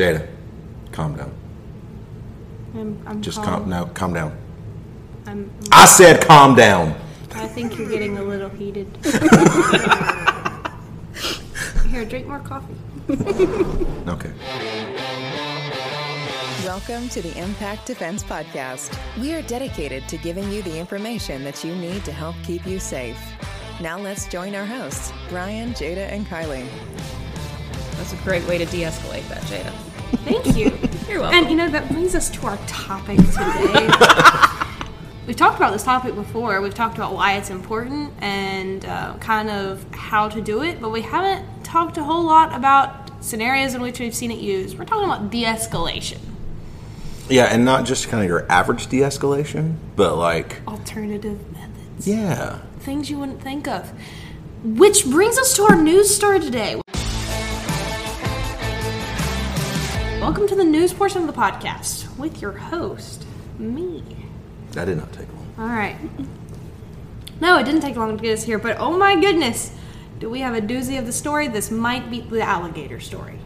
Jada, calm down. I'm, I'm Just calm. calm. No, calm down. I'm, I said calm down. I think you're getting a little heated. Here, drink more coffee. Okay. Welcome to the Impact Defense Podcast. We are dedicated to giving you the information that you need to help keep you safe. Now let's join our hosts, Brian, Jada, and Kylie. That's a great way to de-escalate that, Jada. Thank you. You're welcome. And you know that brings us to our topic today. We've talked about this topic before. We've talked about why it's important and uh, kind of how to do it, but we haven't talked a whole lot about scenarios in which we've seen it used. We're talking about de-escalation, Yeah, and not just kind of your average de-escalation, but like, alternative methods, yeah, things you wouldn't think of. Which brings us to our news story today. Welcome to the news portion of the podcast with your host, me. that did not take long. All right. No, it didn't take long to get us here, but oh my goodness, do we have a doozy of the story? This might be the alligator story.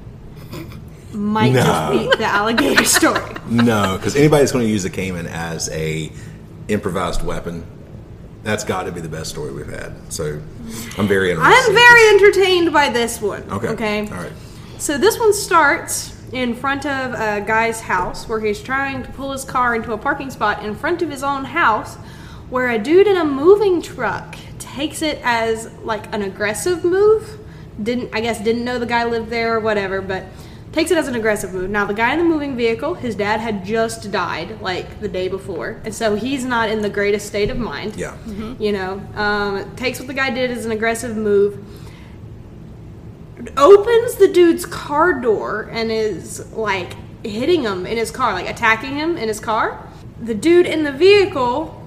Might No. just be the alligator story. No, because anybody's going to use the caiman as a improvised weapon, that's got to be the best story we've had. So I'm very interested. I'm very entertained by this one. okay. Okay. All right. So this one starts in front of a guy's house where he's trying to pull his car into a parking spot in front of his own house where a dude in a moving truck takes it as like an aggressive move. Didn't I guess didn't know the guy lived there or whatever, but takes it as an aggressive move. Now the guy in the moving vehicle, his dad had just died like the day before, and so he's not in the greatest state of mind. Yeah. You know, um, takes what the guy did as an aggressive move opens the dude's car door and is like hitting him in his car, like attacking him in his car. The dude in the vehicle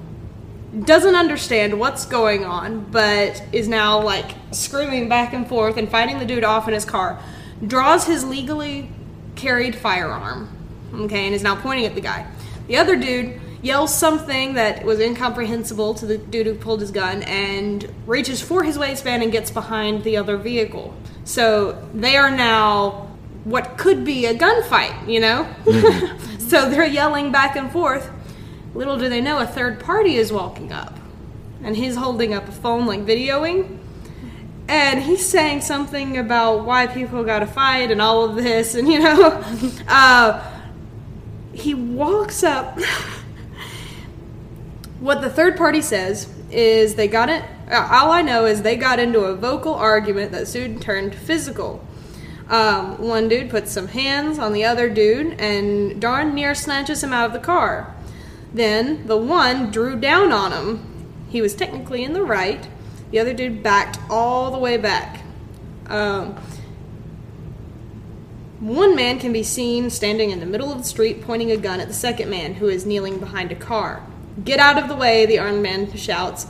doesn't understand what's going on, but is now like screaming back and forth and fighting the dude off in his car. Draws his legally carried firearm, okay, and is now pointing at the guy. The other dude yells something that was incomprehensible to the dude who pulled his gun and reaches for his waistband and gets behind the other vehicle. So they are now what could be a gunfight, you know? so they're yelling back and forth. Little do they know, a third party is walking up. And he's holding up a phone, like videoing. And he's saying something about why people gotta fight and all of this, and you know. Uh, he walks up. what the third party says is they got it. Uh, All I know is they got into a vocal argument that soon turned physical. Um, one dude puts some hands on the other dude and darn near snatches him out of the car. Then the one drew down on him. He was technically in the right. The other dude backed all the way back. Um, one man can be seen standing in the middle of the street pointing a gun at the second man who is kneeling behind a car. Get out of the way, the armed man shouts,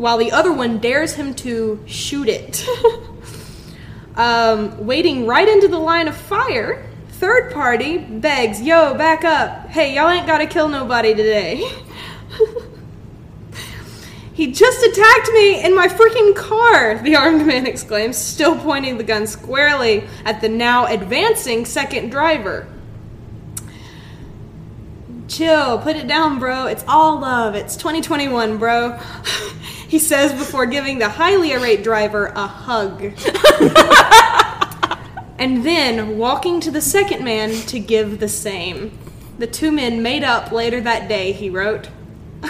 while the other one dares him to shoot it. um, wading right into the line of fire, third party begs, Yo, back up. Hey, y'all ain't gotta kill nobody today. He just attacked me in my freaking car, the armed man exclaims, still pointing the gun squarely at the now advancing second driver. Chill, put it down, bro. It's all love. It's 2021, bro. he says before giving the highly irate driver a hug. and then walking to the second man to give the same. The two men made up later that day, he wrote.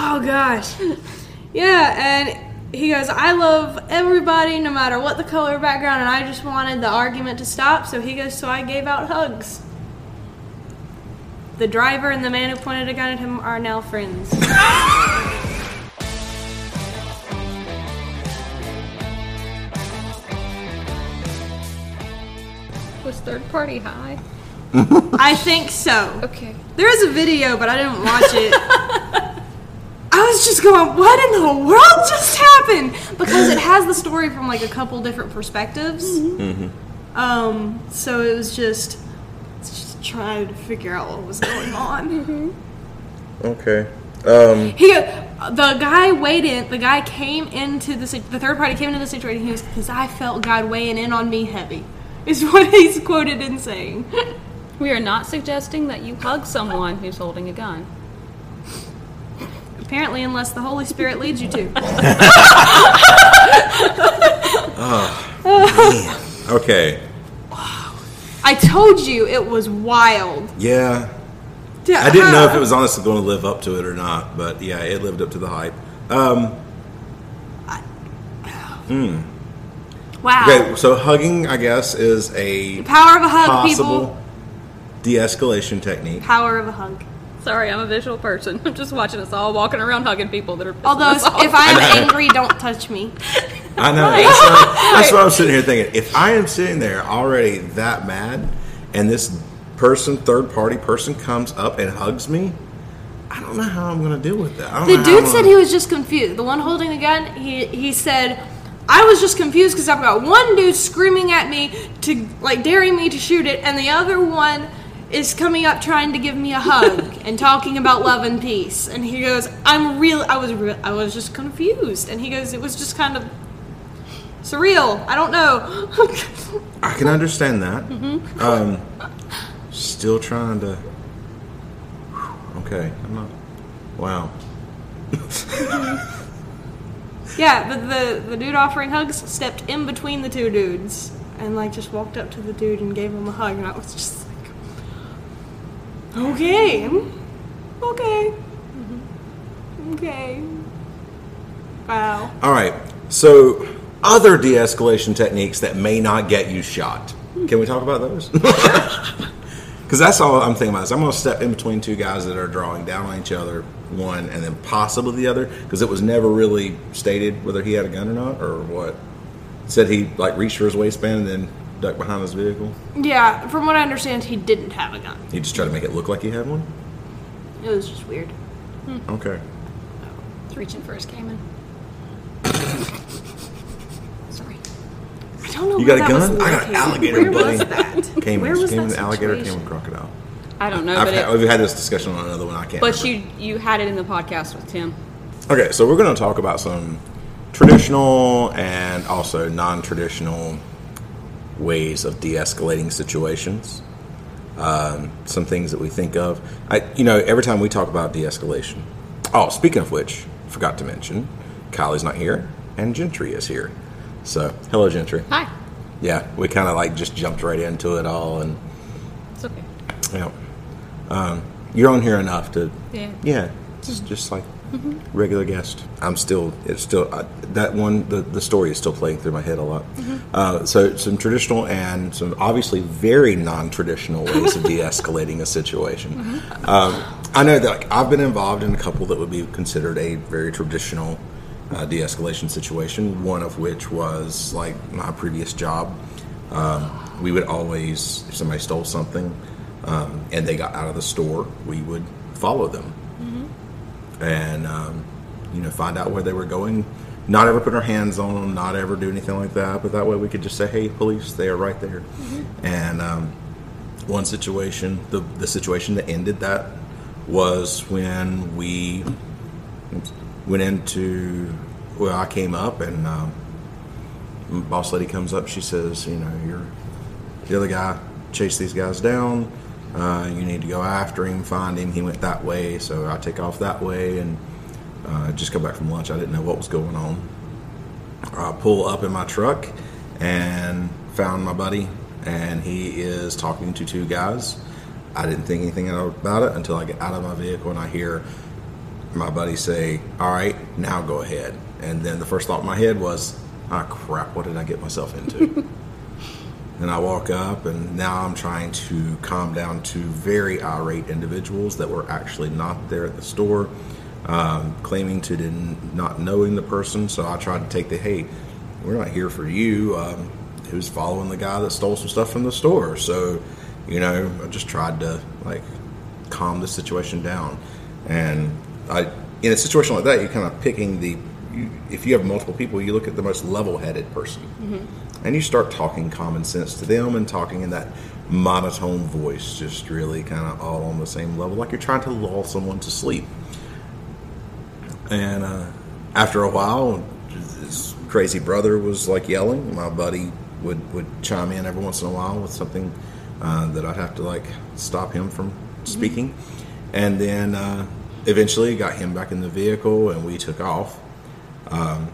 Oh gosh. Yeah, and he goes, I love everybody no matter what the color background, and I just wanted the argument to stop, so he goes, so I gave out hugs. The driver and the man who pointed a gun at him are now friends. Was third party high? I think so. Okay. There is a video, but I didn't watch it. I was just going, what in the world just happened? Because it has the story from like a couple different perspectives. Um, so it was just trying to figure out what was going on. Okay. Um, He, the guy weighed in. The guy came into the the third party came into the situation. He was because I felt God weighing in on me heavy. Is what he's quoted in saying. We are not suggesting that you hug someone who's holding a gun. Apparently, unless the Holy Spirit leads you to. Okay. I told you it was wild. Yeah. I didn't know if it was honestly going to live up to it or not, but yeah, it lived up to the hype. Um, Wow. okay, so hugging, I guess, is a Power of a hug, possible people. de-escalation technique. Power of a hug. Sorry, I'm a visual person. I'm just watching us all walking around hugging people that are. pissing Although, us if I am angry, don't touch me. I know. That's, what, that's what I'm sitting here thinking. If I am sitting there already that mad, and this person, third party person, comes up and hugs me, I don't know how I'm going to deal with that. I don't The know dude I'm said gonna- he was just confused. The one holding the gun, he he said, "I was just confused because I've got one dude screaming at me to like daring me to shoot it, and the other one is coming up trying to give me a hug and talking about love and peace." And he goes, "I'm real. I was real. I was just confused." And he goes, "It was just kind of surreal. I don't know." I can understand that. Mm-hmm. Um, still trying to. Okay, I'm not. Wow. yeah, but the the dude offering hugs stepped in between the two dudes and like just walked up to the dude and gave him a hug, and I was just okay, okay, okay, wow. All right. So, other de-escalation techniques that may not get you shot. Can we talk about those? Because that's all I'm thinking about. Is I'm going to step in between two guys that are drawing down on each other, one and then possibly the other, because it was never really stated whether he had a gun or not, or what. Said he like reached for his waistband and then ducked behind his vehicle. Yeah, from what I understand, he didn't have a gun. He just tried to make it look like he had one. It was just weird. Hmm. Okay. Oh, He's reaching for his caiman. Sorry. I don't know. You where got a that was gun? I got an located. alligator, Where buddy. was that? caiman, Where was caiman that alligator, situation? caiman crocodile. I don't know, I've but had, it, we've had this discussion on another one. I can't. but remember. you you had it in the podcast with Tim. Okay, so we're going to talk about some traditional and also non-traditional ways of de-escalating situations. Um, some things that we think of. I, you know, every time we talk about de-escalation. Oh, speaking of which, forgot to mention, Kylie's not here and Gentry is here. So, hello, Gentry. Hi. Yeah, we kind of like just jumped right into it all, and It's okay. yeah, um, you're on here enough to Yeah. yeah, just just like regular guest. I'm still it's still uh, that one the the story is still playing through my head a lot. Uh, so some traditional and some obviously very non-traditional ways of de-escalating a situation. Um, I know that like, I've been involved in a couple that would be considered a very traditional uh, de-escalation situation. One of which was like my previous job. Um, we would always, if somebody stole something um, and they got out of the store, we would follow them and um, you know find out where they were going. Not ever put our hands on them, not ever do anything like that. But that way we could just say, "Hey, police, they are right there." And um, one situation, the the situation that ended that was when we went into. Well, I came up and um, boss lady comes up. She says, "You know, you're the other guy chased these guys down. Uh, you need to go after him, find him. He went that way, so I take off that way and uh, just come back from lunch. I didn't know what was going on. I pull up in my truck and found my buddy, and he is talking to two guys. I didn't think anything about it until I get out of my vehicle and I hear my buddy say, "All right, now go ahead." And then the first thought in my head was, "Ah, crap! What did I get myself into?" And I walk up, and now I'm trying to calm down two very irate individuals that were actually not there at the store, um, claiming to didn't, not knowing the person. So I tried to take the hey, we're not here for you. Um, who's following the guy that stole some stuff from the store? So, you know, I just tried to like calm the situation down. And I, in a situation like that, you're kind of picking the. You, if you have multiple people, you look at the most level-headed person and you start talking common sense to them and talking in that monotone voice, just really kind of all on the same level, like you're trying to lull someone to sleep. And uh, after a while, his crazy brother was like yelling. My buddy would, would chime in every once in a while with something uh, that I'd have to like stop him from speaking. And then uh, eventually got him back in the vehicle and we took off. Um,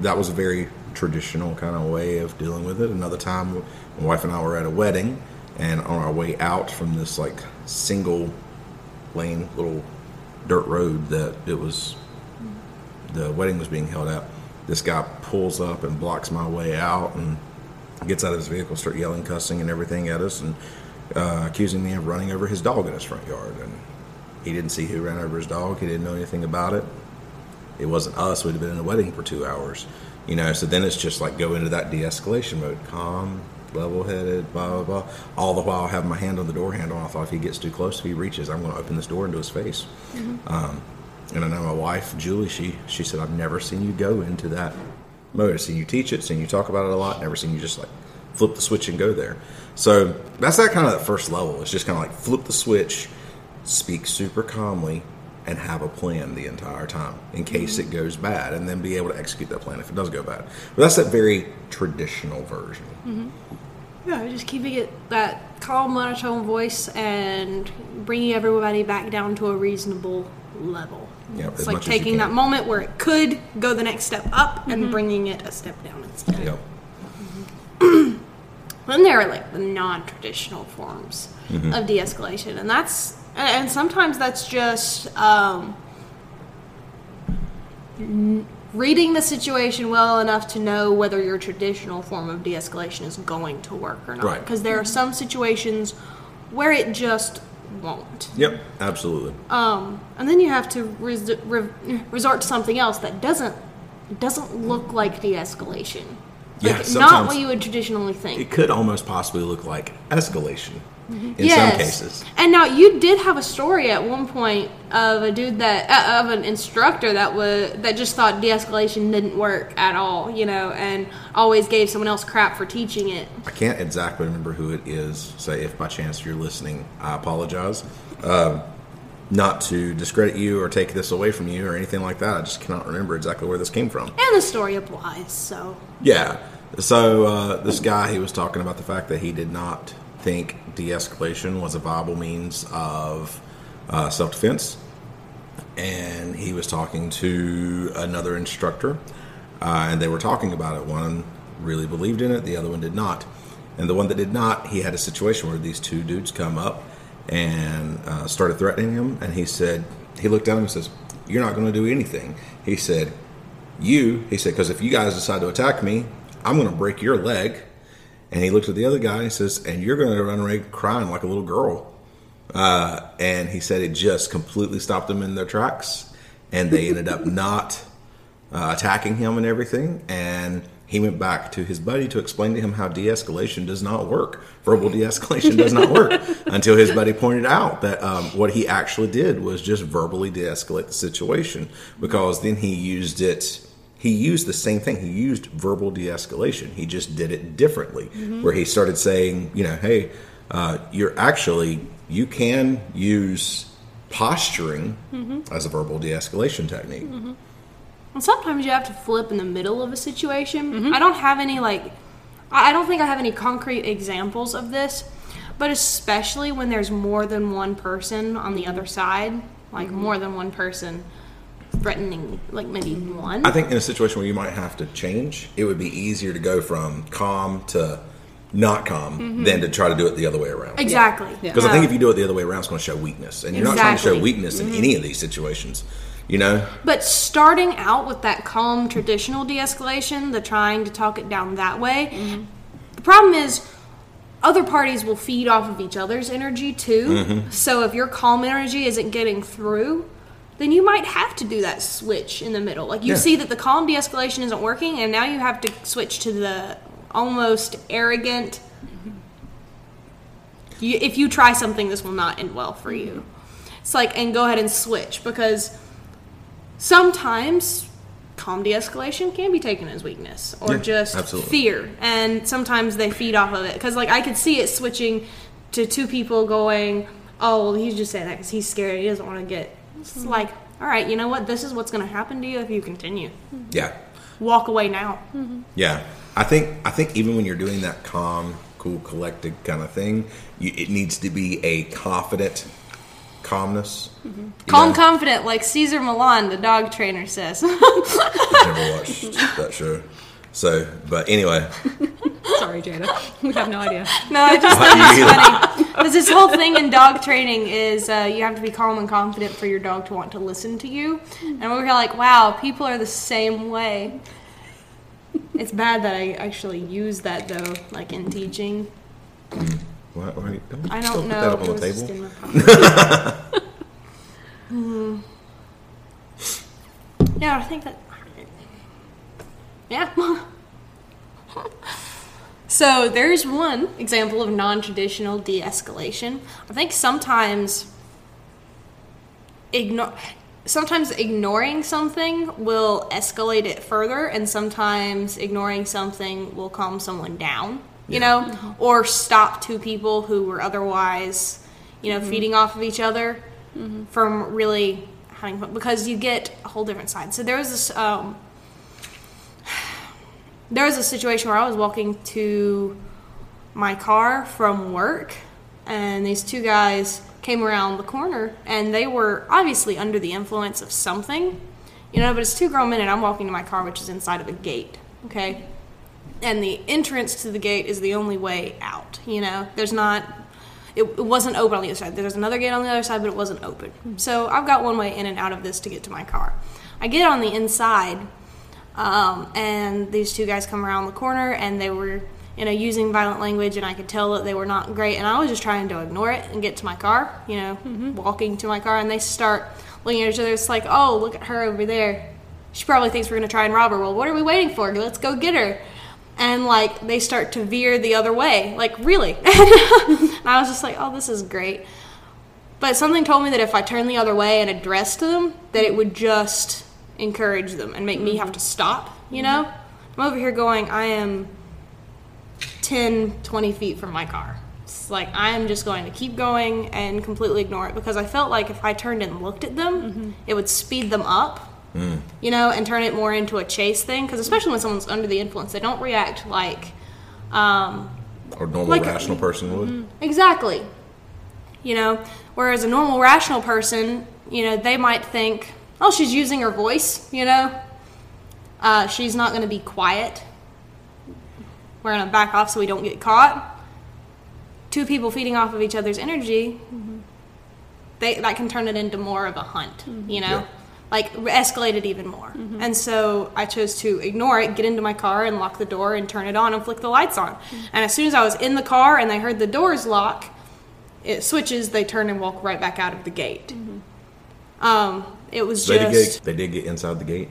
that was a very traditional kind of way of dealing with it. Another time, my wife and I were at a wedding, and on our way out from this like single lane little dirt road that it was the wedding was being held at, this guy pulls up and blocks my way out and gets out of his vehicle, start yelling, cussing, and everything at us, and uh, accusing me of running over his dog in his front yard. And he didn't see who ran over his dog. He didn't know anything about it. It wasn't us. We'd have been in a wedding for two hours, you know. So then it's just like go into that de-escalation mode, calm, level-headed, blah blah blah. All the while have my hand on the door handle. I thought if he gets too close, if he reaches, I'm going to open this door into his face. Um, and I know my wife, Julie, she she said I've never seen you go into that mode. I've seen you teach it, seen you talk about it a lot. Never seen you just like flip the switch and go there. So that's that kind of that first level. It's just kind of like flip the switch, speak super calmly, and have a plan the entire time in case it goes bad, and then be able to execute that plan if it does go bad. But that's that very traditional version. Mm-hmm. Yeah, just keeping it that calm monotone voice and bringing everybody back down to a reasonable level. Yeah, it's as like much as you taking can. that moment where it could go the next step up and mm-hmm. bringing it a step down instead. Yep. Mm-hmm. Then there are like the non-traditional forms Mm-hmm. of de-escalation, and that's and sometimes that's just um, n- reading the situation well enough to know whether your traditional form of de-escalation is going to work or not. Right. Because there are some situations where it just won't. Yep. Absolutely. Um, and then you have to res- re- resort to something else that doesn't doesn't look like de-escalation. Yeah, Like, not what you would traditionally think. It could almost possibly look like escalation in Yes. some cases. And now you did have a story at one point of a dude that uh, of an instructor that was that just thought de-escalation didn't work at all, you know, and always gave someone else crap for teaching it. I can't exactly remember who it is. So if by chance you're listening, I apologize. Um, not to discredit you or take this away from you or anything like that. I just cannot remember exactly where this came from. And the story applies, so Yeah. So uh, this guy, he was talking about the fact that he did not think de-escalation was a viable means of uh, self-defense, and he was talking to another instructor, uh, and they were talking about it. One really believed in it, the other one did not. And the one that did not, he had a situation where these two dudes come up and uh, started threatening him, and he said, he looked at him and says, "You're not going to do anything." He said, you, he said, because if you guys decide to attack me, I'm going to break your leg. And he looked at the other guy and he says, and you're going to run away crying like a little girl. Uh, and he said it just completely stopped them in their tracks. And they ended up not uh, attacking him and everything. And he went back to his buddy to explain to him how de escalation does not work. Verbal de escalation does not work until his buddy pointed out that um, what he actually did was just verbally de escalate the situation because then he used it. He used the same thing. He used verbal de escalation. He just did it differently, where he started saying, you know, hey, uh, you're actually, you can use posturing as a verbal de escalation technique. And sometimes you have to flip in the middle of a situation. I don't have any like I I don't think I have any concrete examples of this, but especially when there's more than one person on the other side, like more than one person threatening like maybe one. I think in a situation where you might have to change, it would be easier to go from calm to not calm mm-hmm. than to try to do it the other way around. exactly. Because I think if you do it the other way around, it's going to show weakness, and you're not trying to show Exactly. weakness in mm-hmm. any of these situations. You know, But starting out with that calm traditional de-escalation, the trying to talk it down that way, mm-hmm. the problem is other parties will feed off of each other's energy too. Mm-hmm. So if your calm energy isn't getting through, then you might have to do that switch in the middle. Like you Yeah. see that the calm de-escalation isn't working, and now you have to switch to the almost arrogant. You, if you try something, this will not end well for you. Mm-hmm. It's like, and go ahead and switch because sometimes calm de-escalation can be taken as weakness or Yeah, just absolutely. fear and sometimes they feed off of it because like i could see it switching to two people going oh well he's just saying that because he's scared he doesn't want to get it's like all right, you know what? This is what's going to happen to you if you continue. Mm-hmm. Yeah. Walk away now. Mm-hmm. Yeah, I think I think even when you're doing that calm, cool, collected kind of thing, you, it needs to be a confident calmness. Mm-hmm. You Calm, know? confident, like Cesar Millan, the dog trainer says. Never watched that show. So, but anyway, Sorry, Jada. We have no idea. no, I just Why think you it's either? funny because this whole thing in dog training is uh, you have to be calm and confident for your dog to want to listen to you. And we're like, wow, people are the same way. It's bad that I actually use that though, like in teaching. why, why, don't I still don't put that up on the table. in my pocket. Hmm. Yeah, I think that. Yeah. so there's one example of non-traditional de-escalation. I think sometimes ignore sometimes ignoring something will escalate it further and sometimes ignoring something will calm someone down you know? Uh-huh. Or stop two people who were otherwise you know mm-hmm. feeding off of each other mm-hmm. from really having fun because you get a whole different side. So there was this um, there was a situation where i was walking to my car from work and these two guys came around the corner and they were obviously under the influence of something. You know but it's two grown men and i'm walking to my car which is inside of a gate okay? And the entrance to the gate is the only way out you know? There's not it, wasn't open on the other side. There's another gate on the other side but it wasn't open. So i've got one way in and out of this to get to my car. I get on the inside um, and these two guys come around the corner and they were you know using violent language and i could tell that they were not great. And i was just trying to ignore it and get to my car you know walking to my car. And they start looking at each other. It's like oh look at her over there. She probably thinks we're going to try and rob her. Well what are we waiting for? Let's go get her. And like they start to veer the other way. Like really? And i was just like oh this is great. But something told me that if I turned the other way and addressed them, that it would just encourage them and make me have mm-hmm. to stop, you know? Mm-hmm. I'm over here going, I am 10, 20 feet from my car. It's like I am just going to keep going and completely ignore it because I felt like if I turned and looked at them, mm-hmm. it would speed them up, mm. you know, and turn it more into a chase thing. Because especially when someone's under the influence, they don't react like, um, Or normal Like- rational person would. Exactly. You know, whereas a normal rational person, you know, they might think, oh, she's using her voice, you know, uh, she's not going to be quiet. We're going to back off so we don't get caught. Two people feeding off of each other's energy, mm-hmm. they, that can turn it into more of a hunt, mm-hmm. you know? Yeah. Like escalated even more. Mm-hmm. And so I chose to ignore it, get into my car and lock the door and turn it on and flick the lights on. And as soon as I was in the car and they heard the doors lock, it switches, they turn and walk right back out of the gate. Um, it was They did, just get, they did get inside the gate.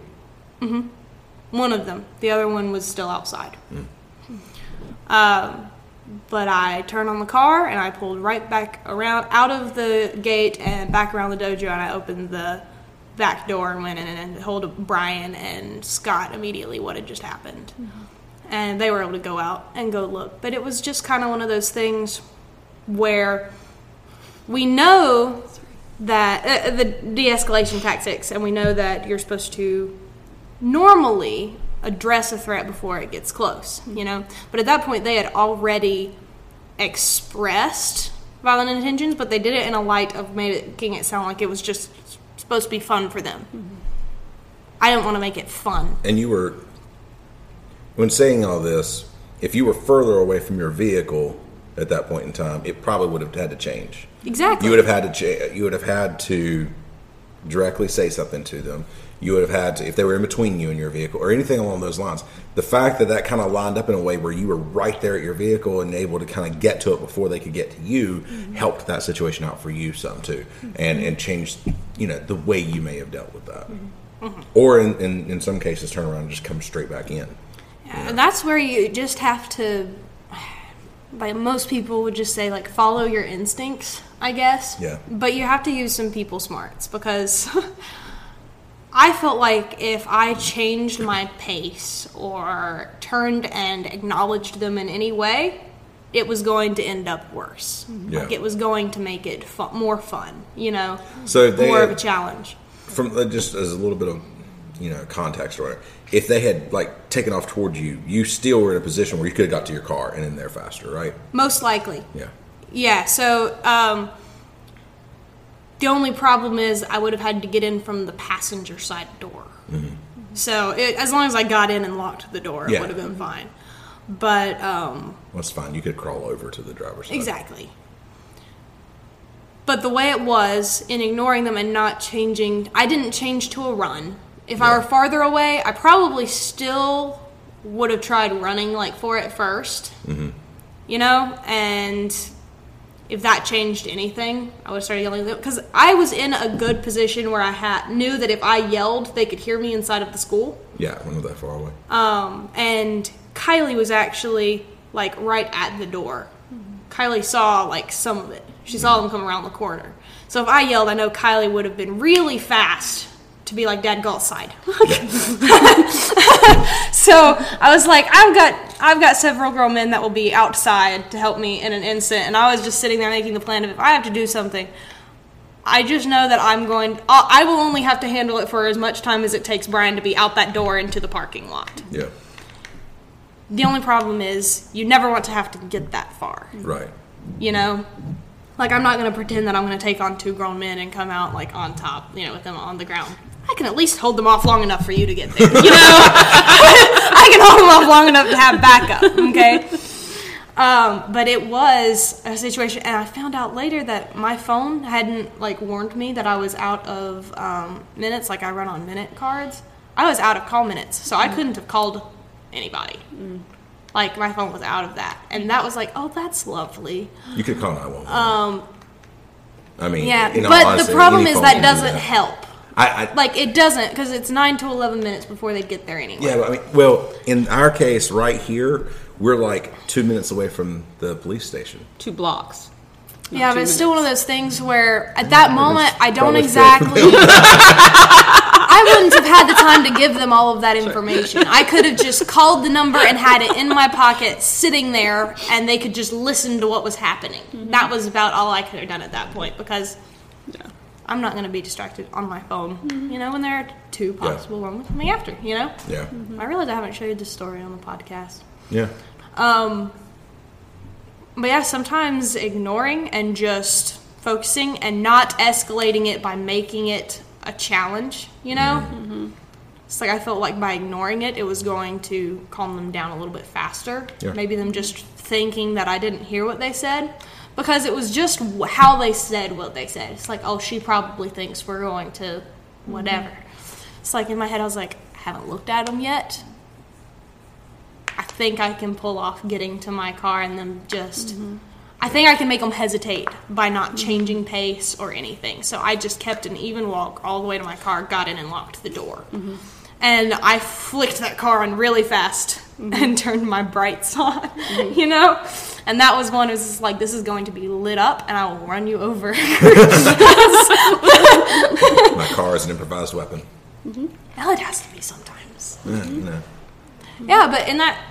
Mm-hmm. one of them. The other one was still outside. Mm. Um, but I turned on the car and I pulled right back around out of the gate and back around the dojo and I opened the back door and went in and told Brian and Scott immediately what had just happened. Mm-hmm. And they were able to go out and go look. But it was just kind of one of those things where we know that uh, the de-escalation tactics and we know that you're supposed to normally address a threat before it gets close, you know. But at that point, they had already expressed violent intentions, but they did it in a light of making it sound like it was just supposed to be fun for them. I didn't want to make it fun. And you were, when saying all this, if you were further away from your vehicle at that point in time, it probably would have had to change. Exactly. You would have had to you would have had to directly say something to them. You would have had to if they were in between you and your vehicle or anything along those lines. The fact that that kind of lined up in a way where you were right there at your vehicle and able to kind of get to it before they could get to you mm-hmm. helped that situation out for you some too, mm-hmm. and and changed you know the way you may have dealt with that, mm-hmm. or in, in in some cases turn around and just come straight back in. And that's where you just have to like most people would just say like follow your instincts i guess Yeah. but you have to use some people smarts because i felt like if i changed my pace or turned and acknowledged them in any way it was going to end up worse Yeah. like it was going to make it fu- more fun you know So more of a challenge from uh, just as a little bit of you know context or whatever, if they had like taken off towards you, you still were in a position where you could have got to your car and in there faster, right? Most likely. Yeah. Yeah, so um, the only problem is I would have had to get in from the passenger side door. So it, as long as I got in and locked the door, Yeah. it would have been fine. But um, That's fine. You could crawl over to the driver's side. exactly. But the way it was in ignoring them and not changing, I didn't change to a run. If I were farther away, I probably still would have tried running like for it 1st You know, and if that changed anything, I would have started yelling because I was in a good position where I had knew that if I yelled, they could hear me inside of the school. Yeah, when wasn't that far away? Um, and Kylie was actually like right at the door. Kylie saw like some of it. She saw them come around the corner. So if I yelled, I know Kylie would have been really fast to be like, "Dad, go outside." so I was like, "I've got, I've got several grown men that will be outside to help me in an instant," and I was just sitting there making the plan of if I have to do something. I just know that I'm going. I I will only have to handle it for as much time as it takes Brian to be out that door into the parking lot. Yeah. The only problem is you never want to have to get that far. Right. You know, like I'm not going to pretend that I'm going to take on two grown men and come out like on top. You know, with them on the ground. I can at least hold them off long enough for you to get there. You know, I can hold them off long enough to have backup. Okay. Um, but it was a situation, and I found out later that my phone hadn't like warned me that I was out of um, minutes. Like I run on minute cards, I was out of call minutes, so I couldn't have called anybody. Like my phone was out of that, and that was like, oh, that's lovely. You could call 911. Um. I mean, Yeah, in all but honesty, the problem is that doesn't that. help. I, I Like it doesn't because it's nine to eleven minutes before they get there anyway. yeah, but I mean, well, in our case, right here, we're like two minutes away from the police station. Two blocks. not Yeah, two but it's still one of those things where at that moment I don't exactly. I wouldn't have had the time to give them all of that information. I could have just called the number and had it in my pocket, sitting there, and they could just listen to what was happening. Mm-hmm. That was about all I could have done at that point because Yeah. I'm not going to be distracted on my phone. Mm-hmm. You know, when there are two possible ones coming after. You know, Yeah. Mm-hmm. I realize I haven't shared this story on the podcast. Yeah. Um, but yeah, sometimes ignoring and just focusing and not escalating it by making it a challenge, you know? Mm-hmm. It's like I felt like by ignoring it, it was going to calm them down a little bit faster. Yeah. Maybe them just thinking that I didn't hear what they said. Because it was just how they said what they said. It's like, oh, she probably thinks we're going to whatever. It's like in my head, I was like, I haven't looked at them yet. I think I can pull off getting to my car and then just. Mm-hmm. I think I can make them hesitate by not mm-hmm. changing pace or anything. So I just kept an even walk all the way to my car, got in and locked the door. Mm-hmm. And I flicked that car on really fast and turned my brights on, you know? And that was one, it was just like, this is going to be lit up and I will run you over. My car is an improvised weapon. Mm-hmm. Well, it has to be sometimes. Yeah, know. Yeah, but in that,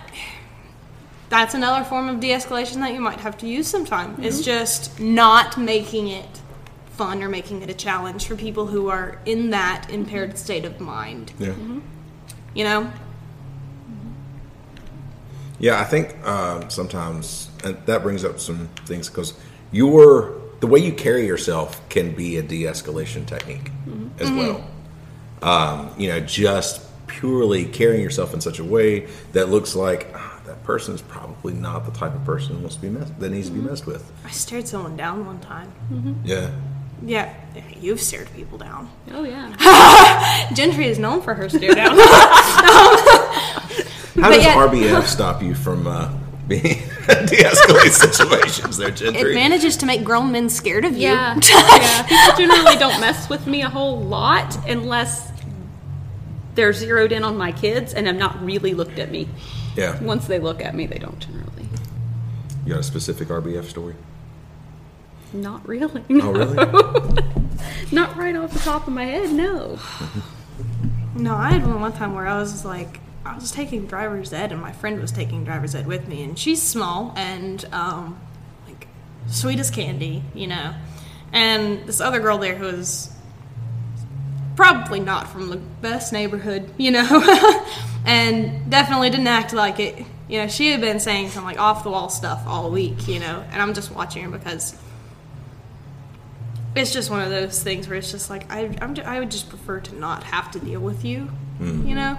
that's another form of de-escalation that you might have to use sometime. It's mm-hmm. just not making it fun or making it a challenge for people who are in that impaired state of mind. Yeah. Mm-hmm. You know? Yeah, I think uh, sometimes, and that brings up some things because your the way you carry yourself can be a de-escalation technique as well. Um, you know, just purely carrying yourself in such a way that looks like ah, that person is probably not the type of person that wants to be messed, that needs to be messed with. I stared someone down one time. Yeah, Yeah, you've stared people down. Oh yeah. Gentry is known for her stare down. how But does yet- RBF stop you from uh, being de-escalate situations? There, Gentry. it manages to make grown men scared of you. Yeah. yeah. People generally don't mess with me a whole lot unless they're zeroed in on my kids and have not really looked at me. yeah, Once they look at me, they don't generally. you got a specific RBF story? Not really. Oh, really? Not right off the top of my head, no. No, I had one one time where I was like, I was taking driver's ed, and my friend was taking driver's ed with me, and she's small and um, like sweet as candy, you know. And this other girl there who was probably not from the best neighborhood, you know, and definitely didn't act like it. You know, she had been saying some like off the wall stuff all week, you know, and I'm just watching her because it's just one of those things where it's just like I, I'm, I would just prefer to not have to deal with you, you know,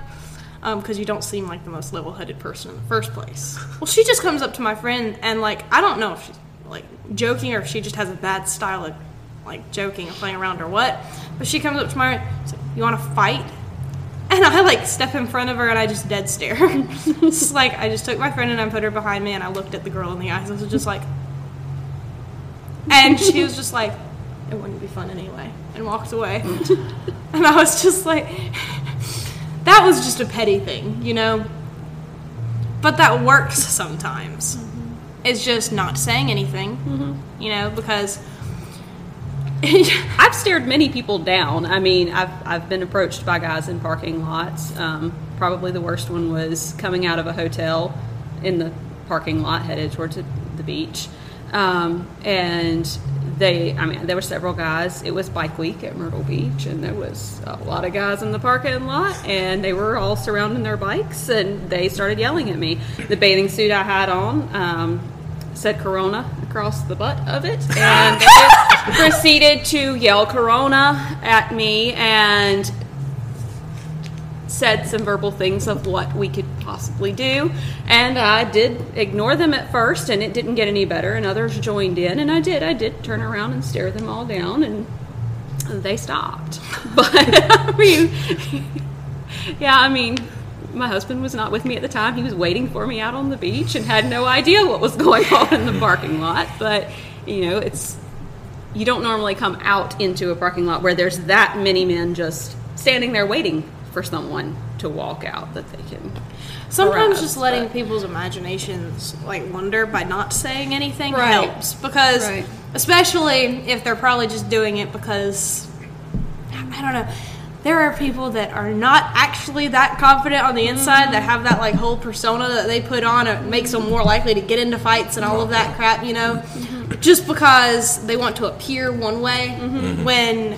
Um, because you don't seem like the most level-headed person in the first place. Well, she just comes up to my friend and like I don't know if she's like joking or if she just has a bad style of like joking or playing around or what, but she comes up to my like, "You want to fight?" And I like step in front of her and I just dead stare. it's like I just took my friend and I put her behind me and I looked at the girl in the eyes. I was just like, and she was just like, it wouldn't be fun anyway, and walked away. and I was just like, that was just a petty thing, you know? But that works sometimes. It's just not saying anything, you know, because. I've stared many people down. I mean, I've, I've been approached by guys in parking lots. Um, probably the worst one was coming out of a hotel in the parking lot headed towards the, the beach. Um, and they, I mean, there were several guys. It was bike week at Myrtle Beach, and there was a lot of guys in the parking lot, and they were all surrounding their bikes, and they started yelling at me. The bathing suit I had on um, said Corona across the butt of it, and they proceeded to yell Corona at me and said some verbal things of what we could possibly do. And I did ignore them at first, and it didn't get any better, and others joined in, and I did. I did turn around and stare them all down, and they stopped. But, I mean, yeah, I mean, my husband was not with me at the time. He was waiting for me out on the beach and had no idea what was going on in the parking lot. But, you know, it's you don't normally come out into a parking lot where there's that many men just standing there waiting for someone to walk out that they can. Sometimes just letting but- people's imaginations like wander by not saying anything Right. helps because Right. especially if they're probably just doing it because I don't know. There are people that are not actually that confident on the inside that have that like whole persona that they put on. It makes them more likely to get into fights and all of that crap, you know, mm-hmm. just because they want to appear one way mm-hmm. when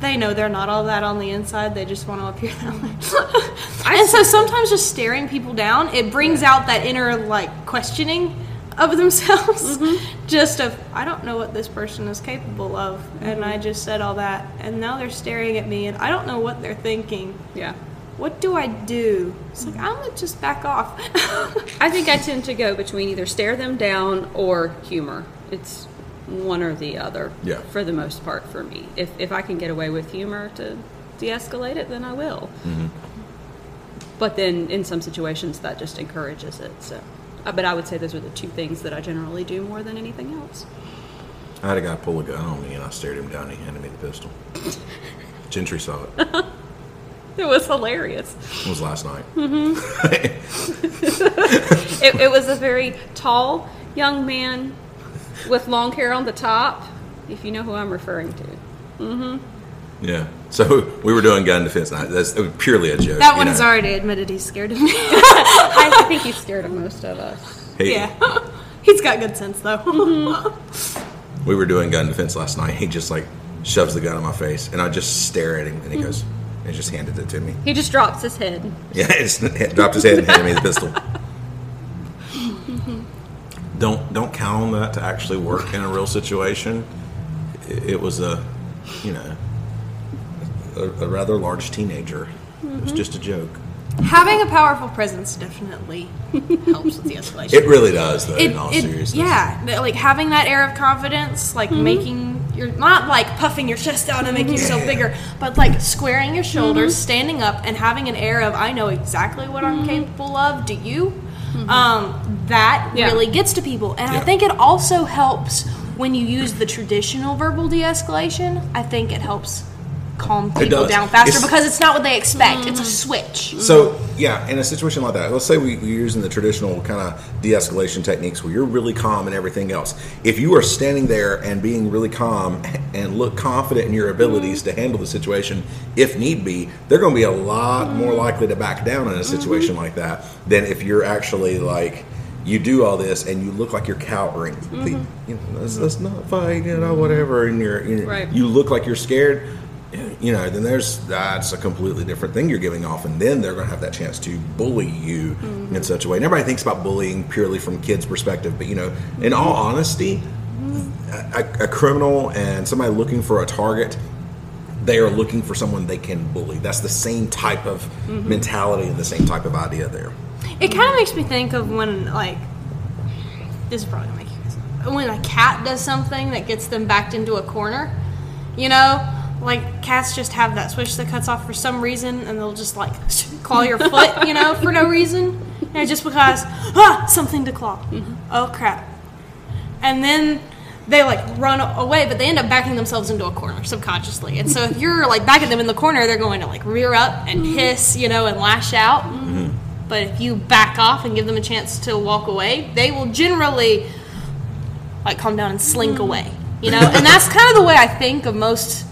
they know they're not all that on the inside. They just want to appear that way. and so sometimes just staring people down, it brings out that inner like questioning of themselves. Mm-hmm. Just of I don't know what this person is capable of, and I mm-hmm. just said all that, and now they're staring at me, and I don't know what they're thinking. Yeah. What do I do? It's like mm-hmm. I'm gonna just back off. I think I tend to go between either stare them down or humor. It's one or the other. Yeah. For the most part, for me, if if I can get away with humor to de-escalate it, then I will. But then, in some situations, that just encourages it. So, uh, but I would say those are the two things that I generally do more than anything else. I had a guy pull a gun on me, and I stared him down. And he handed me the pistol. Gentry saw it. It was hilarious. It was last night. It, it was a very tall young man with long hair on the top. If you know who I'm referring to. Mm-hmm. Yeah. So we were doing gun defense night. That's purely a joke. that one's know. already admitted he's scared of me. I think he's scared of most of us. He- yeah, he's got good sense though. Mm-hmm. We were doing gun defense last night. He just like shoves the gun in my face, and I just stare at him, and he mm-hmm. goes, and just handed it to me. He just drops his head. Yeah, he just dropped his head and handed me the pistol. Mm-hmm. Don't don't count on that to actually work in a real situation. It, it was a, you know, a, a rather large teenager. It was mm-hmm. just a joke. Having a powerful presence definitely helps with the escalation. It really does, though. It- in all it- seriousness, yeah, like having that air of confidence, like mm-hmm. making you're not like puffing your chest out and making mm-hmm. yourself bigger, but like squaring your shoulders, standing up, and having an air of I know exactly what I'm capable of. Do you? Um, that Yeah. really gets to people, and I think it also helps when you use the traditional verbal de-escalation. I think it helps calm people does. down faster It's- because it's not what they expect. It's a mm. switch. Mm. So yeah, in a situation like that, let's say we, we're using the traditional kind of de-escalation techniques where you're really calm and everything else. If you are standing there and being really calm and look confident in your abilities mm. to handle the situation, if need be, they're going to be a lot more likely to back down in a mm-hmm. situation like that than if you're actually like you do all this and you look like you're cowering. Mm-hmm. The- you know, let's, let's not fight, you know, whatever. And you're, you Right. you look like you're scared. You know, then there's that's a completely different thing you're giving off, and then they're going to have that chance to bully you mm-hmm. in such a way. And everybody thinks about bullying purely from kids' perspective, but you know, in all mm-hmm. honesty, mm-hmm. a, a criminal and somebody looking for a target, they are looking for someone they can bully. That's the same type of mentality and the same type of idea there. It kind of makes me think of when, like, this is probably gonna make you guys. When a cat does something that gets them backed into a corner, you know, like cats just have that switch that cuts off for some reason, and they'll just like claw your foot, you know, for no reason, and just because ah something to claw. Mm-hmm. Oh crap! And then they like run away, but they end up backing themselves into a corner subconsciously. And so if you're like backing them in the corner, they're going to like rear up and mm-hmm. hiss, you know, and lash out. Mm-hmm. But if you back off and give them a chance to walk away, they will generally like calm down and slink away. You know, and that's kind of the way I think of most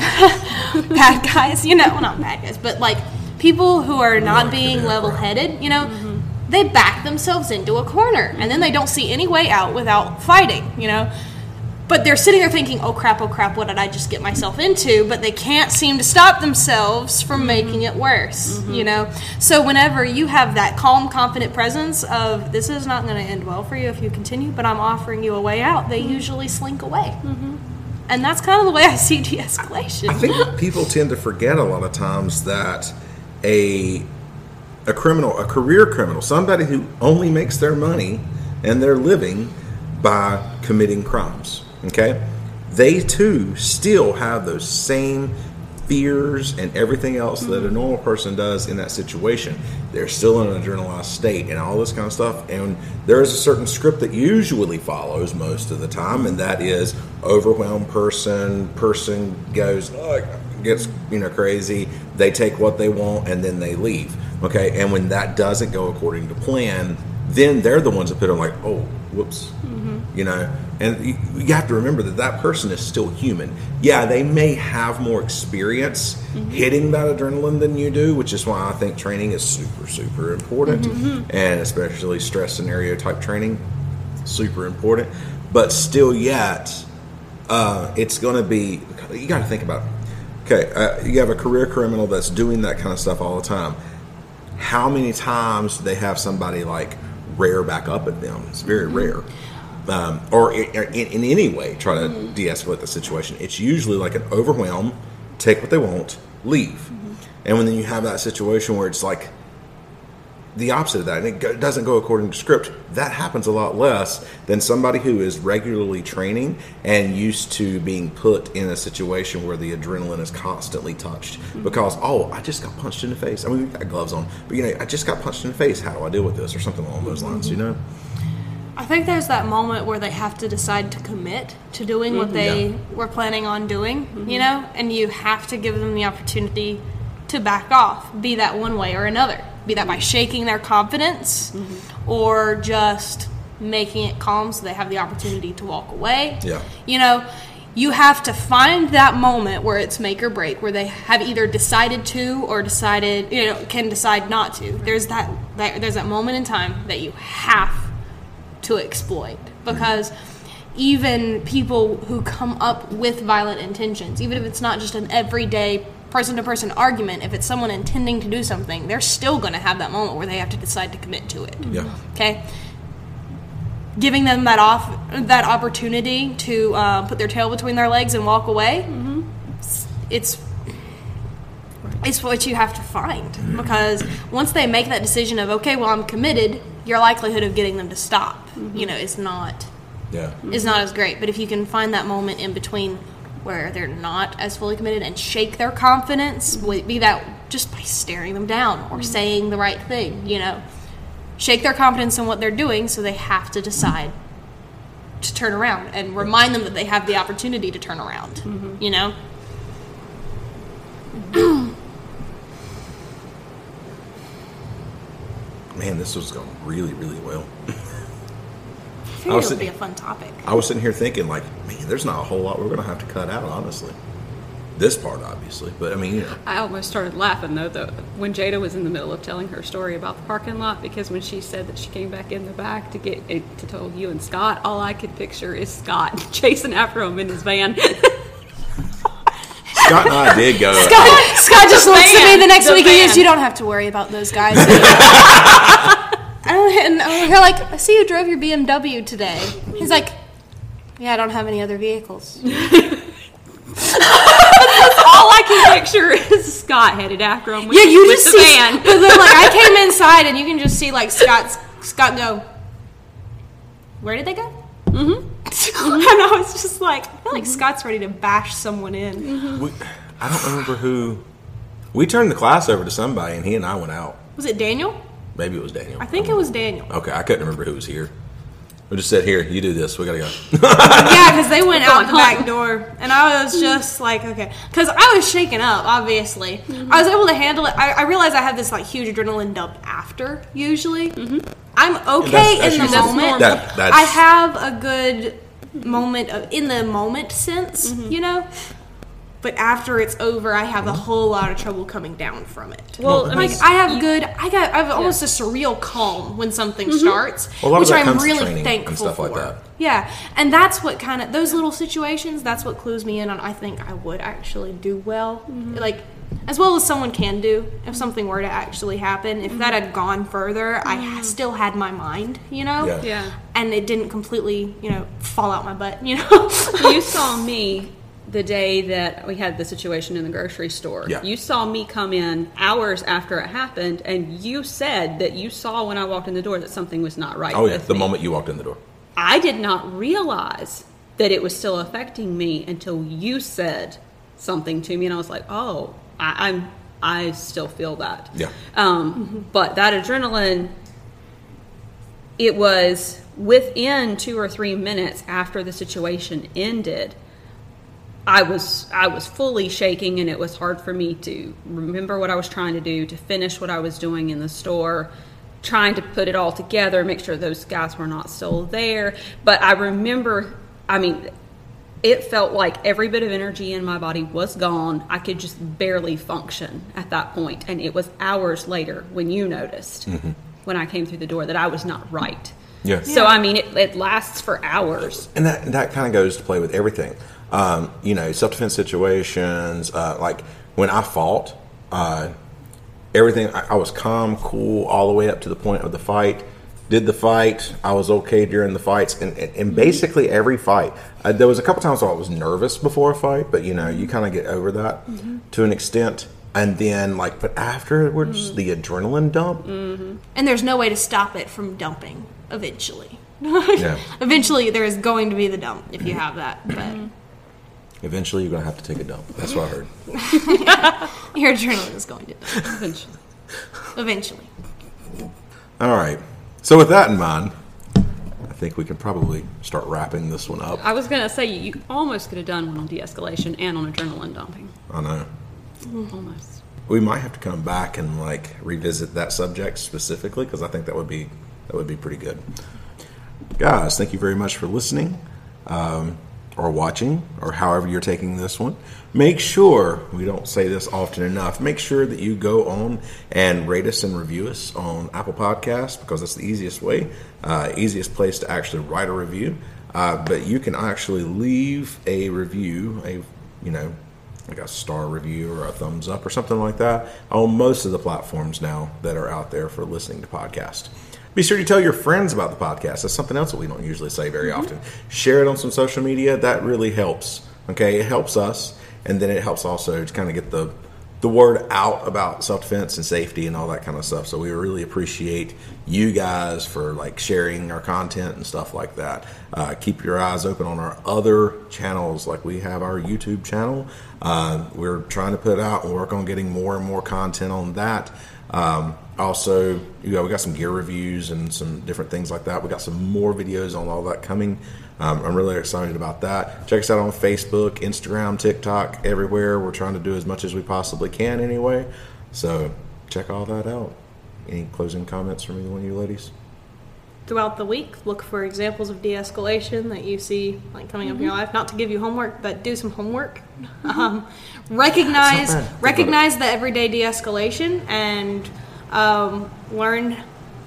bad guys. You know, well, not bad guys, but like people who are not being level-headed. You know, mm-hmm. they back themselves into a corner, and then they don't see any way out without fighting. You know. But they're sitting there thinking, "Oh crap! Oh crap! What did I just get myself into?" But they can't seem to stop themselves from mm-hmm. making it worse. Mm-hmm. You know. So whenever you have that calm, confident presence of, "This is not going to end well for you if you continue," but I'm offering you a way out, they usually slink away. And that's kind of the way I see de-escalation. I think people tend to forget a lot of times that a a criminal, a career criminal, somebody who only makes their money and their living by committing crimes, okay? They too still have those same fears and everything else that a mm-hmm. normal person does in that situation. They're still in an adrenalized state and all this kind of stuff. And there is a certain script that usually follows most of the time, and that is overwhelmed person, person goes, oh, gets you know crazy. They take what they want and then they leave. Okay, and when that doesn't go according to plan, then they're the ones that put on like, oh, whoops, mm-hmm. you know. And you, you have to remember that that person is still human. Yeah, they may have more experience hitting that adrenaline than you do, which is why I think training is super, super important, and especially stress scenario type training, super important. But still, yet, uh, it's going to be. You got to think about. Okay, uh, you have a career criminal that's doing that kind of stuff all the time. How many times do they have somebody like rear back up at them? It's very rare. Um, or in, in, in any way try to mm-hmm. de-escalate the situation. It's usually like an overwhelm, take what they want, leave. Mm-hmm. And when then you have that situation where it's like the opposite of that, and it go- doesn't go according to script, that happens a lot less than somebody who is regularly training and used to being put in a situation where the adrenaline is constantly touched. Mm-hmm. Because, oh, I just got punched in the face. I mean, we got gloves on, but you know, I just got punched in the face. How do I deal with this? Or something along those lines, you know? I think there's that moment where they have to decide to commit to doing what mm-hmm. they Yeah. were planning on doing, you mm-hmm. know, and you have to give them the opportunity to back off, be that one way or another. Be that by mm-hmm. shaking their confidence or just making it calm so they have the opportunity to walk away. Yeah. You know, you have to find that moment where it's make or break, where they have either decided to or decided, you know, can decide not to. There's that, that there's that moment in time that you have to exploit because even people who come up with violent intentions, even if it's not just an everyday person to person argument, if it's someone intending to do something, they're still going to have that moment where they have to decide to commit to it. Yeah. Okay? Giving them that off that opportunity to uh, put their tail between their legs and walk away, it's it's what you have to find because once they make that decision of okay, well I'm committed, your likelihood of getting them to stop, mm-hmm. you know, is not Yeah. is not as great. But if you can find that moment in between where they're not as fully committed and shake their confidence, mm-hmm. wi- be that just by staring them down or mm-hmm. saying the right thing, you know, shake their confidence in what they're doing so they have to decide to turn around and remind them that they have the opportunity to turn around, you know? Man, this was going really, really well. I I was it would be a sitting- fun topic. I was sitting here thinking, like, man, there's not a whole lot we're going to have to cut out, honestly. This part, obviously, but I mean, you know, I almost started laughing though, though when Jada was in the middle of telling her story about the parking lot because when she said that she came back in the back to get eh, to tell you and Scott, all I could picture is Scott chasing after him in his van. Scott and I did go. Scott, Scott just looks at me the next the week and goes, "You don't have to worry about those guys." and we're like, "I see you drove your BMW today." He's like, "Yeah, I don't have any other vehicles." All I can picture is Scott headed after him with, Yeah, you with just the see. van. But then, like, I came inside and you can just see like Scott's Scott go. Where did they go? Mm-hmm. and I was just like, I feel like Scott's ready to bash someone in. We, I don't remember who. We turned the class over to somebody, and he and I went out. Was it Daniel? Maybe it was Daniel. I think it was Daniel. Okay, I couldn't remember who was here. We just said, "Here, you do this. We gotta go." Yeah, because they went out the back door, and I was just like, okay, because I was shaken up. Obviously, I was able to handle it. I, I realized I have this like huge adrenaline dump after. Usually, I'm okay That's- that's in the usually- moment. that- that's- I have a good moment of in the moment sense, mm-hmm. you know. But after it's over, I have a mm-hmm. whole lot of trouble coming down from it. Well, I mean, like I have good, I got, I have almost a surreal calm when something mm-hmm. starts, Well, a lot of which that I'm comes really training and thankful stuff for. like that. Yeah, and that's what kind of those little situations. That's what clues me in on. I think I would actually do well, like as well as someone can do if something were to actually happen. If that had gone further, I mm. still had my mind, you know. Yeah. Yeah. And it didn't completely, you know, fall out my butt, you know. you saw me the day that we had the situation in the grocery store. Yeah. You saw me come in hours after it happened, and you said that you saw when I walked in the door that something was not right. oh yeah, with the me. moment you walked in the door. I did not realize that it was still affecting me until you said something to me, and I was like, "Oh, I, I'm I still feel that." Yeah. Um, but that adrenaline, it was within two or three minutes after the situation ended. I was I was fully shaking, and it was hard for me to remember what I was trying to do, to finish what I was doing in the store, trying to put it all together, make sure those guys were not still there. But I remember, I mean, it felt like every bit of energy in my body was gone. I could just barely function at that point, and it was hours later when you noticed when I came through the door that I was not right. Yeah. So I mean, it, it lasts for hours. and that that kind of goes to play with everything. Um, you know, self defense situations. Uh, like when I fought, uh, everything. I, I was calm, cool, all the way up to the point of the fight. Did the fight. I was okay during the fights, and, and, and basically every fight. Uh, there was a couple times where I was nervous before a fight, but you know, you kind of get over that mm-hmm. to an extent. And then, like, but afterwards, mm-hmm. the adrenaline dump. Mm-hmm. and there's no way to stop it from dumping eventually. Yeah. Eventually, there is going to be the dump if you have that, but Eventually, you're gonna have to take a dump. That's what I heard. your adrenaline is going to dump Eventually. eventually. All right. So with that in mind, I think we can probably start wrapping this one up. I was gonna say you, almost could have done one on de-escalation and on adrenaline dumping. I know. Almost. We might have to come back and like revisit that subject specifically because I think that would be that would be pretty good. Guys, thank you very much for listening um, or watching or however you're taking this one. Make sure we don't say this often enough. Make sure that you go on and rate us and review us on Apple Podcasts because that's the easiest way, uh, easiest place to actually write a review. Uh, but you can actually leave a review, a you know like a star review or a thumbs up or something like that on most of the platforms now that are out there for listening to podcasts. Be sure to tell your friends about the podcast. That's something else that we don't usually say very often. Share it on some social media. That really helps. Okay, it helps us, and then it helps also to kind of get the the word out about self defense and safety and all that kind of stuff. So we really appreciate you guys for like sharing our content and stuff like that. Uh, keep your eyes open on our other channels, like we have our YouTube channel. Uh, we're trying to put it out and work on getting more and more content on that. Um, also, you know, we got some gear reviews and some different things like that. We got some more videos on all that coming. Um, I'm really excited about that. Check us out on Facebook, Instagram, TikTok, everywhere. We're trying to do as much as we possibly can anyway. So check all that out. Any closing comments from either one of you ladies? Throughout the week, look for examples of de-escalation that you see like coming up in your life. Not to give you homework, but do some homework. Um, recognize It's not bad. Think about recognize the everyday de-escalation and um, learn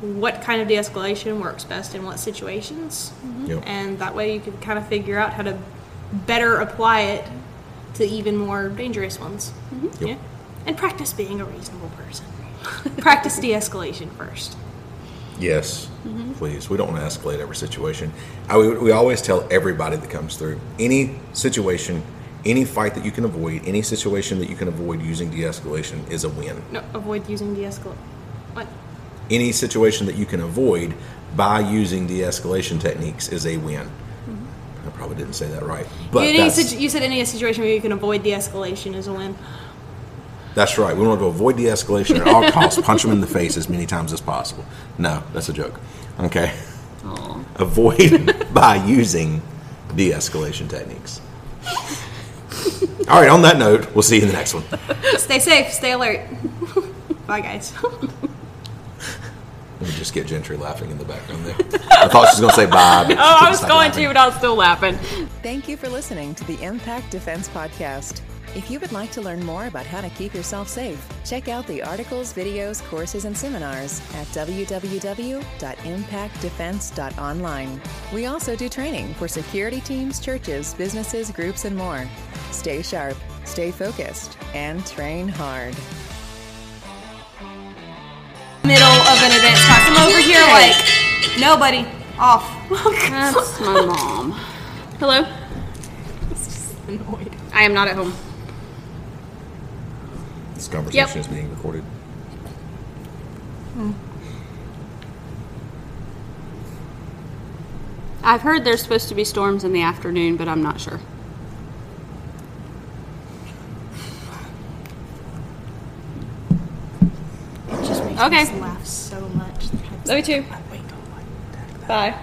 what kind of de-escalation works best in what situations, Yep. and that way you can kind of figure out how to better apply it to even more dangerous ones. Yep. Yeah. And practice being a reasonable person. practice de escalation first. Yes, mm-hmm. please. We don't want to escalate every situation. I, we, we always tell everybody that comes through any situation, any fight that you can avoid, any situation that you can avoid using de escalation is a win. No, avoid using de escalate. What? Any situation that you can avoid by using de escalation techniques is a win. Mm-hmm. I probably didn't say that right. But Any situ- you said any situation where you can avoid de escalation is a win. That's right. We want to avoid de escalation at all costs, punch them in the face as many times as possible. No, that's a joke. Okay. Avoid by using de escalation techniques. All right, on that note, we'll see you in the next one. Stay safe, stay alert. Bye, guys. Let me just get Gentry laughing in the background there. I thought she was going to say bye. But Oh, I was going to, but I was still laughing. Thank you for listening to the Impact Defense Podcast. If you would like to learn more about how to keep yourself safe, check out the articles, videos, courses, and seminars at www.impactdefense.online. We also do training for security teams, churches, businesses, groups, and more. Stay sharp, stay focused, and train hard. Middle of an advanced class. I'm over here like, nobody. Off. That's my mom. Hello? Annoyed. I am not at home. This conversation Yep. is being recorded. Hmm. I've heard there's supposed to be storms in the afternoon, but I'm not sure. It just makes Okay. us laugh so much. Love you too. Bye.